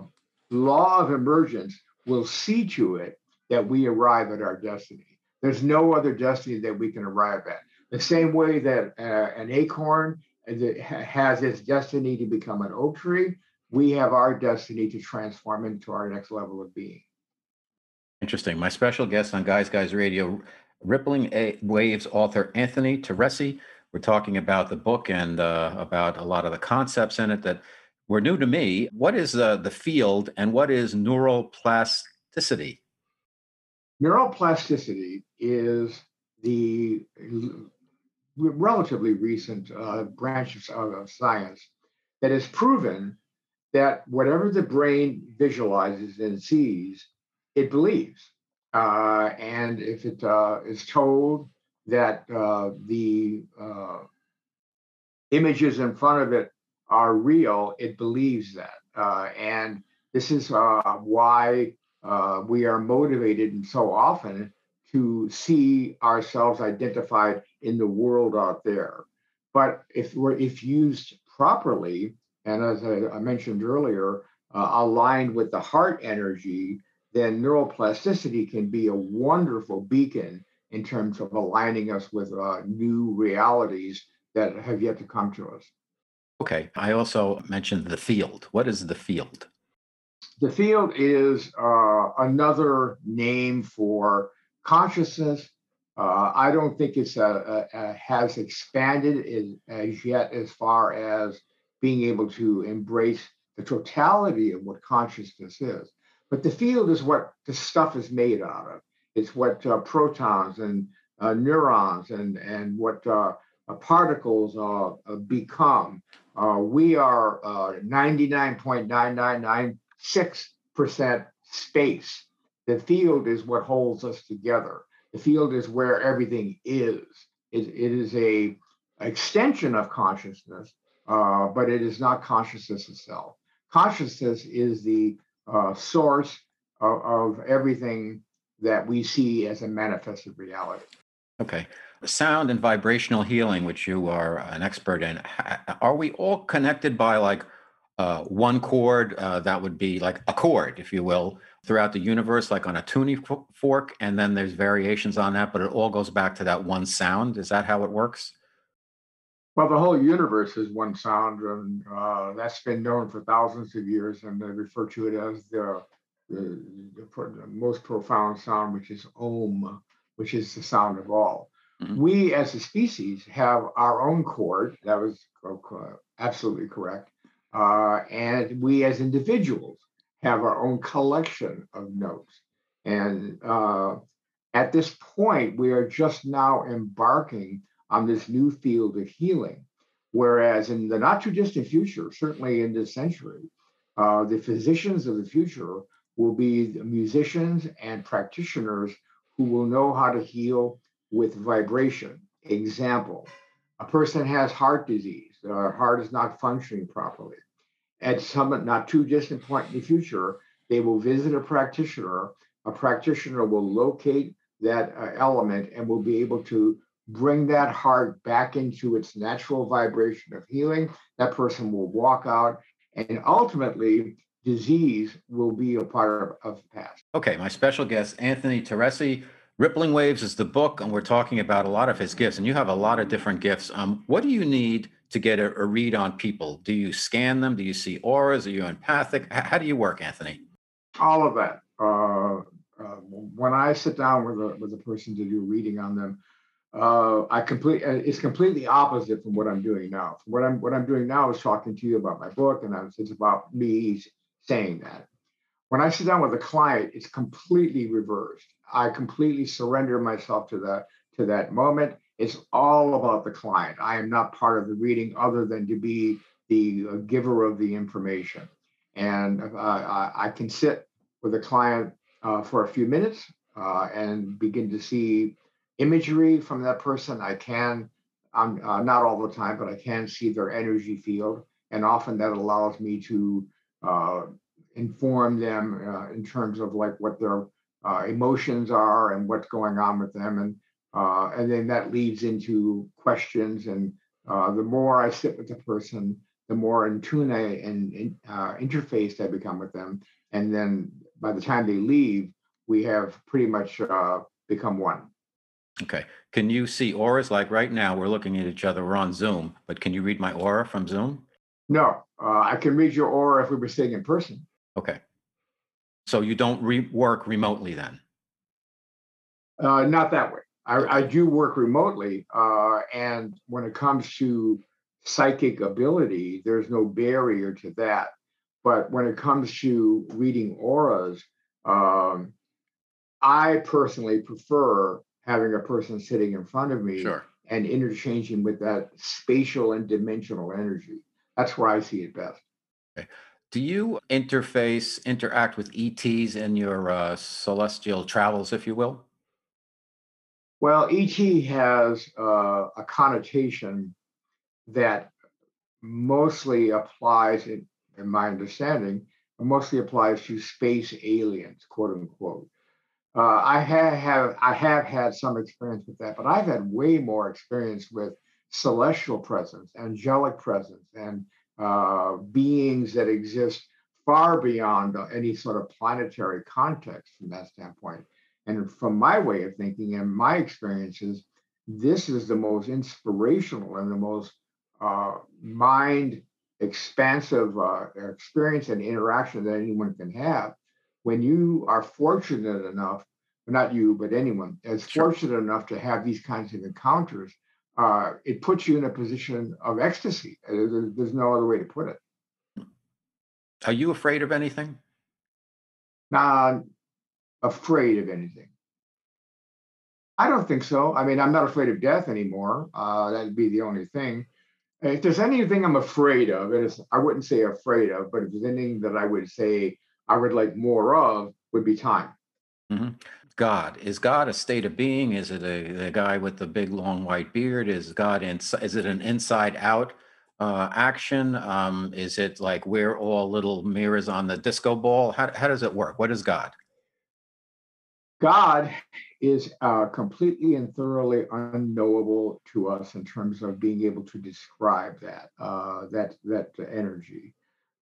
S4: law of emergence will see to it that we arrive at our destiny. There's no other destiny that we can arrive at. The same way that uh, an acorn has its destiny to become an oak tree, we have our destiny to transform into our next level of being.
S2: Interesting. My special guest on Guys Guys Radio, Rippling a- Waves author Anthony Teresi. We're talking about the book and uh, about a lot of the concepts in it that were new to me. What is uh, the field and what is neuroplasticity?
S4: Neuroplasticity is the relatively recent uh, branch of, of science that has proven that whatever the brain visualizes and sees it believes. Uh, and if it uh, is told that uh, the uh, images in front of it are real, it believes that. Uh, and this is uh, we are motivated and so often to see ourselves identified in the world out there. But if we're if used properly, and as I, I mentioned earlier, uh, aligned with the heart energy, then neuroplasticity can be a wonderful beacon in terms of aligning us with uh, new realities that have yet to come to us.
S2: Okay. I also mentioned the field. What is the field?
S4: The field is uh, another name for consciousness. Uh, I don't think it's a, a, a has expanded as, as yet as far as being able to embrace the totality of what consciousness is. But the field is what the stuff is made out of. It's what uh, protons and uh, neurons and and what uh, uh particles become. we are 99.9996% space. The field is what holds us together. The field is where everything is. it, it is a extension of consciousness, but it is not consciousness itself. Consciousness is the uh, source of, of everything that we see as a manifested reality.
S2: Okay. Sound and vibrational healing, which you are an expert in, are we all connected by like uh, one chord uh, that would be like a chord, if you will, throughout the universe, like on a tuning fork, and then there's variations on that, but it all goes back to that one sound. Is that how it works?
S4: Well, the whole universe is one sound, and uh, that's been known for thousands of years, and they refer to it as the, the, the, most profound sound, which is Om, which is the sound of all. Mm-hmm. We, as a species, have our own chord. That was absolutely correct. Uh, and we, as individuals, have our own collection of notes. And uh, at this point, we are just now embarking on this new field of healing. Whereas in the not too distant future, certainly in this century, uh, the physicians of the future will be musicians and practitioners who will know how to heal with vibration. Example, a person has heart disease, their heart is not functioning properly. At some not too distant point in the future, they will visit a practitioner. A practitioner will locate that uh, element and will be able to bring that heart back into its natural vibration of healing. That person will walk out, and ultimately, disease will be a part of, of the past.
S2: Okay, my special guest, Anthony Teresi. Rippling Waves is the book, and we're talking about a lot of his gifts. And you have a lot of different gifts. Um, what do you need to get a, a read on people? Do you scan them? Do you see auras? Are you empathic? H- how do you work, Anthony?
S4: All of that. Uh, uh, when I sit down with a with a person to do a reading on them, uh, I complete uh, it's completely opposite from what I'm doing now. What I'm what I'm doing now is talking to you about my book, and was, it's about me saying that. When I sit down with a client, it's completely reversed. I completely surrender myself to that to that moment. It's all about the client. I am not part of the reading, other than to be the uh, giver of the information. And uh, I, can sit with a client uh, for a few minutes uh, and begin to see imagery from that person. I can, I'm uh, not all the time, but I can see their energy field. And often that allows me to uh, inform them in terms of like what their emotions are and what's going on with them. And, uh, and then that leads into questions. And uh, the more I sit with the person, the more in tune I and in, interfaced I become with them. And then by the time they leave, we have pretty much become one.
S2: Okay. Can you see auras? Like right now, we're looking at each other. We're on Zoom, but can you read my aura from Zoom?
S4: No, uh, I can read your aura if we were sitting in person.
S2: Okay. So you don't re- work remotely then?
S4: Uh, not that way. I, I do work remotely, uh, and when it comes to psychic ability, there's no barrier to that. But when it comes to reading auras, um, I personally prefer having a person sitting in front of me
S2: sure.
S4: and interchanging with that spatial and dimensional energy. That's where I see it best.
S2: Okay. Do you interface, interact with ETs in your uh, celestial travels, if you will?
S4: Well, ET has uh, a connotation that mostly applies, in, in my understanding, mostly applies to space aliens, quote unquote. Uh, I have, have I have had some experience with that, but I've had way more experience with celestial presence, angelic presence, and uh, beings that exist far beyond any sort of planetary context from that standpoint. And from my way of thinking and my experiences, this is the most inspirational and the most uh, mind expansive uh, experience and interaction that anyone can have when you are fortunate enough, not you, but anyone is sure. fortunate enough to have these kinds of encounters, uh, it puts you in a position of ecstasy. Uh, there's, there's no other way to put it.
S2: Are you afraid of anything?
S4: Not afraid of anything. I don't think so. I mean, I'm not afraid of death anymore. Uh, that'd be the only thing. If there's anything I'm afraid of, and I wouldn't say afraid of, but if there's anything that I would say I would like more of, would be time.
S2: Mm-hmm. God is God a state of being? Is it a, a, guy with the big long white beard? Is God in, is it an inside out uh, action? Um, is it like we're all little mirrors on the disco ball? How how does it work? What is God?
S4: God is uh, completely and thoroughly unknowable to us in terms of being able to describe that uh, that that energy.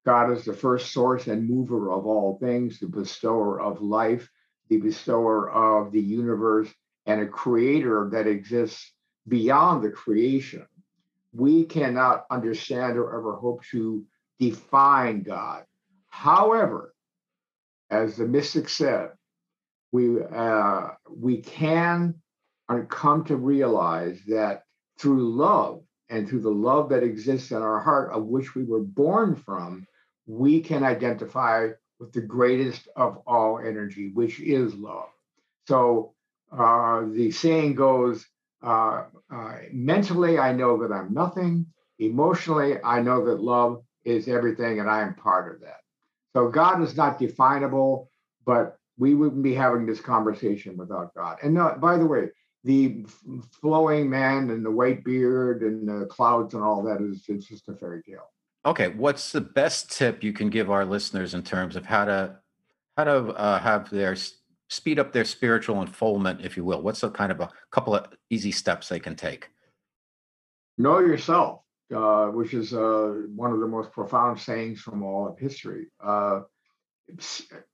S4: God is the first source and mover of all things, the bestower of life, the bestower of the universe, and a creator that exists beyond the creation. We cannot understand or ever hope to define God. However, as the mystic said, we uh, we can come to realize that through love and through the love that exists in our heart of which we were born from we can identify with the greatest of all energy which is love. So uh, the saying goes uh, uh mentally i know that i'm nothing emotionally i know that love is everything and i am part of that. So god is not definable but we wouldn't be having this conversation without God. And uh, by the way, the flowing man and the white beard and the clouds and all that is it's just a fairy tale.
S2: Okay, what's the best tip you can give our listeners in terms of how to how to uh, have their speed up their spiritual unfoldment, if you will? What's a kind of a couple of easy steps they can take?
S4: Know yourself, uh, which is uh, one of the most profound sayings from all of history.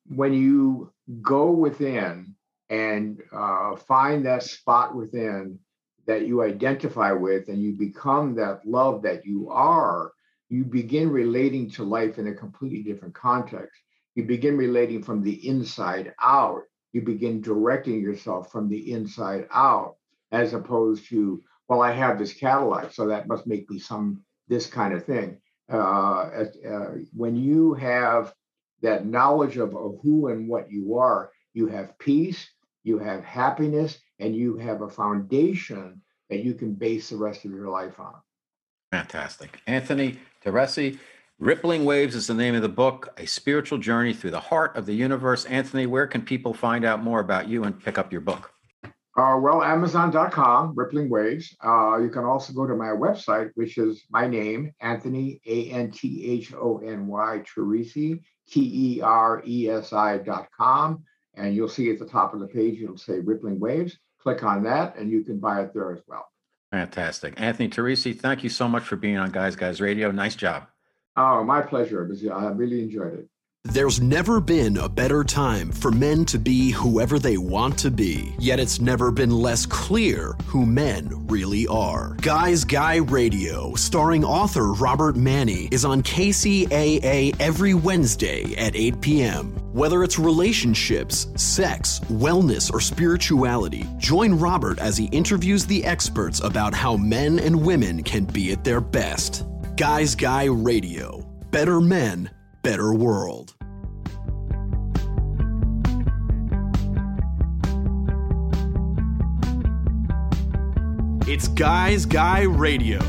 S4: When you go within and uh, find that spot within that you identify with and you become that love that you are, you begin relating to life in a completely different context. You begin relating from the inside out. You begin directing yourself from the inside out, as opposed to, well, I have this Cadillac, so that must make me some this kind of thing. Uh, uh, when you have that knowledge of, of who and what you are, you have peace, you have happiness, and you have a foundation that you can base the rest of your life on.
S2: Fantastic. Anthony Teresi, Rippling Waves is the name of the book, A Spiritual Journey Through the Heart of the Universe. Anthony, where can people find out more about you and pick up your book?
S4: Uh, well, Amazon.com, Rippling Waves. Uh, you can also go to my website, which is my name, Anthony, A N T H O N Y, Teresi, T E R E S I.com. And you'll see at the top of the page, it'll say Rippling Waves. Click on that, and you can buy it there as well.
S2: Fantastic. Anthony Teresi, thank you so much for being on Guys Guys Radio. Nice job.
S4: Oh, my pleasure. I really enjoyed it.
S1: There's never been a better time for men to be whoever they want to be, yet it's never been less clear who men really are. Guys Guy Radio, starring author Robert Manni, is on KCAA every Wednesday at 8 p.m. Whether it's relationships, sex, wellness, or spirituality, join Robert as he interviews the experts about how men and women can be at their best. Guys Guy Radio. Better men, better world. It's Guys Guy Radio.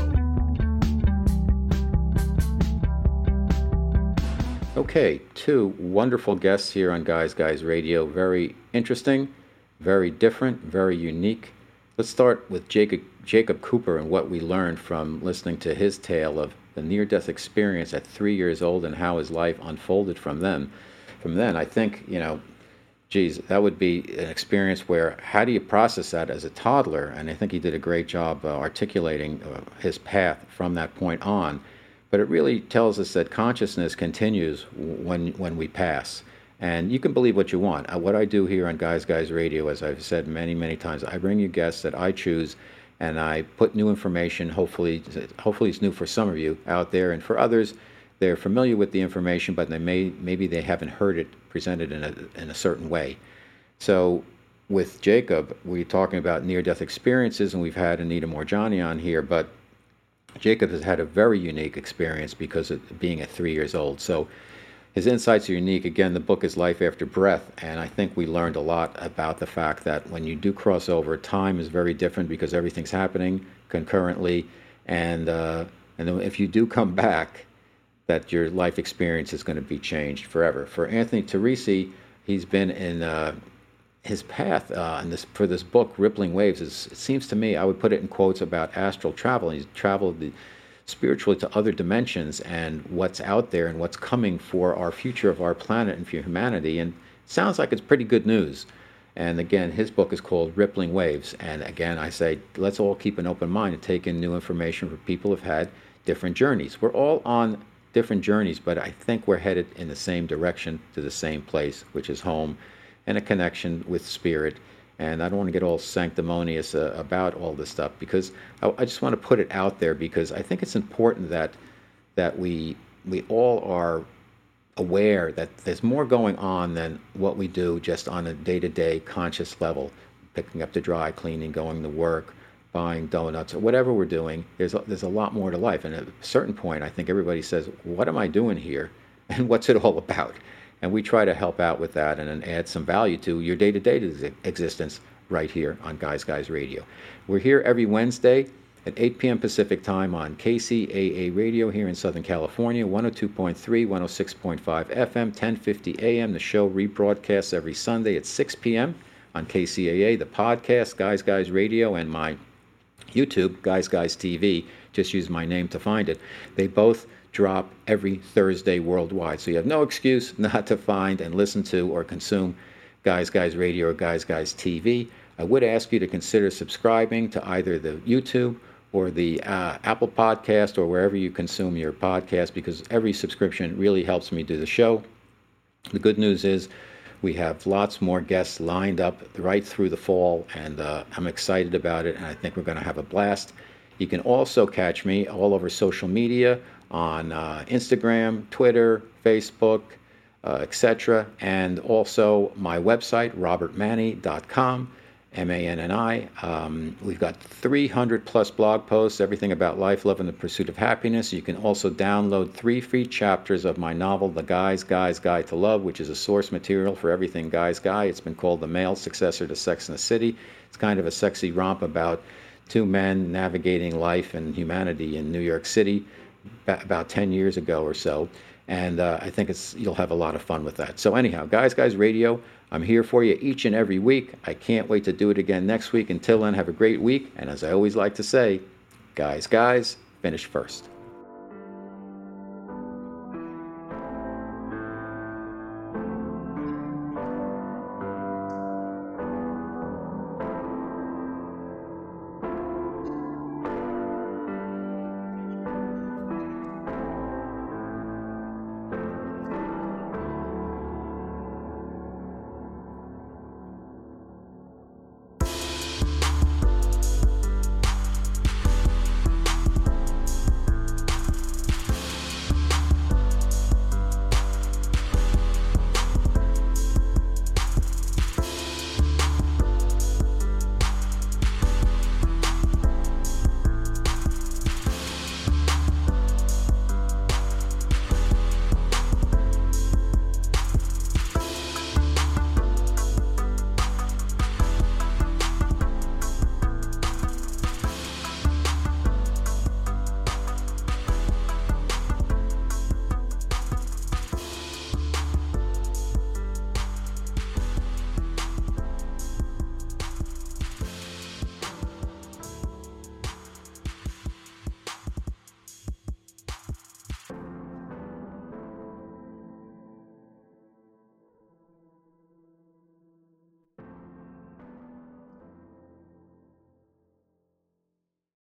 S2: Okay, two wonderful guests here on Guys Guys Radio. Very interesting, very different, very unique. Let's start with Jacob, Jacob Cooper and what we learned from listening to his tale of the near death experience at three years old and how his life unfolded from then. From then, I think, you know, geez, that would be an experience where how do you process that as a toddler? And I think he did a great job uh, articulating uh, his path from that point on. But it really tells us that consciousness continues when, when we pass. And you can believe what you want. Uh, what I do here on Guys Guys Radio, as I've said many, many times, I bring you guests that I choose and I put new information, hopefully, hopefully it's new for some of you out there, and for others, they're familiar with the information, but they may maybe they haven't heard it presented in a in a certain way. So with Jacob, we're talking about near-death experiences, and we've had Anita Moorjani on here, but Jacob has had a very unique experience because of being at three years old. So his insights are unique. Again, the book is Life After Breath, and I think we learned a lot about the fact that when you do cross over, time is very different because everything's happening concurrently, and uh, and if you do come back, that your life experience is going to be changed forever. For Anthony Teresi, he's been in uh, his path uh, this for this book, Rippling Waves. Is, it seems to me, I would put it in quotes about astral travel. He's traveled the, spiritually to other dimensions and what's out there and what's coming for our future of our planet and for humanity. And sounds like it's pretty good news. And again, his book is called Rippling Waves. And again, I say, let's all keep an open mind and take in new information for people who've had different journeys. We're all on different journeys, but I think we're headed in the same direction to the same place, which is home and a connection with spirit. And I don't want to get all sanctimonious uh, about all this stuff because I, I just want to put it out there because I think it's important that that we we all are aware that there's more going on than what we do just on a day-to-day conscious level, picking up the dry cleaning, going to work, buying donuts, or whatever we're doing. There's a, there's a lot more to life. And at a certain point, I think everybody says, "What am I doing here? And what's it all about?" And we try to help out with that and, and add some value to your day to day existence right here on Guys Guys Radio. We're here every Wednesday at 8 p.m. Pacific time on KCAA Radio here in Southern California, 102.3, 106.5 FM, 1050 AM. The show rebroadcasts every Sunday at 6 p.m. on KCAA. The podcast, Guys Guys Radio, and my YouTube, Guys Guys TV. Just use my name to find it. They both drop every Thursday worldwide. So you have no excuse not to find and listen to or consume Guys Guys Radio or Guys Guys TV. I would ask you to consider subscribing to either the YouTube or the uh, Apple Podcast or wherever you consume your podcast because every subscription really helps me do the show. The good news is we have lots more guests lined up right through the fall, and uh, I'm excited about it, and I think we're going to have a blast. You can also catch me all over social media on uh, Instagram, Twitter, Facebook, uh, etc. And also my website, robertmanni.com, M A N N I. Um, we've got 300 plus blog posts, everything about life, love, and the pursuit of happiness. You can also download three free chapters of my novel, The Guy's Guy's Guide to Love, which is a source material for everything Guy's Guy. It's been called the male successor to Sex in the City. It's kind of a sexy romp about two men navigating life and humanity in New York City about 10 years ago or so. And uh, I think it's you'll have a lot of fun with that. So anyhow, guys, guys, radio. I'm here for you each and every week. I can't wait to do it again next week. Until then, have a great week. And as I always like to say, guys, guys, finish first.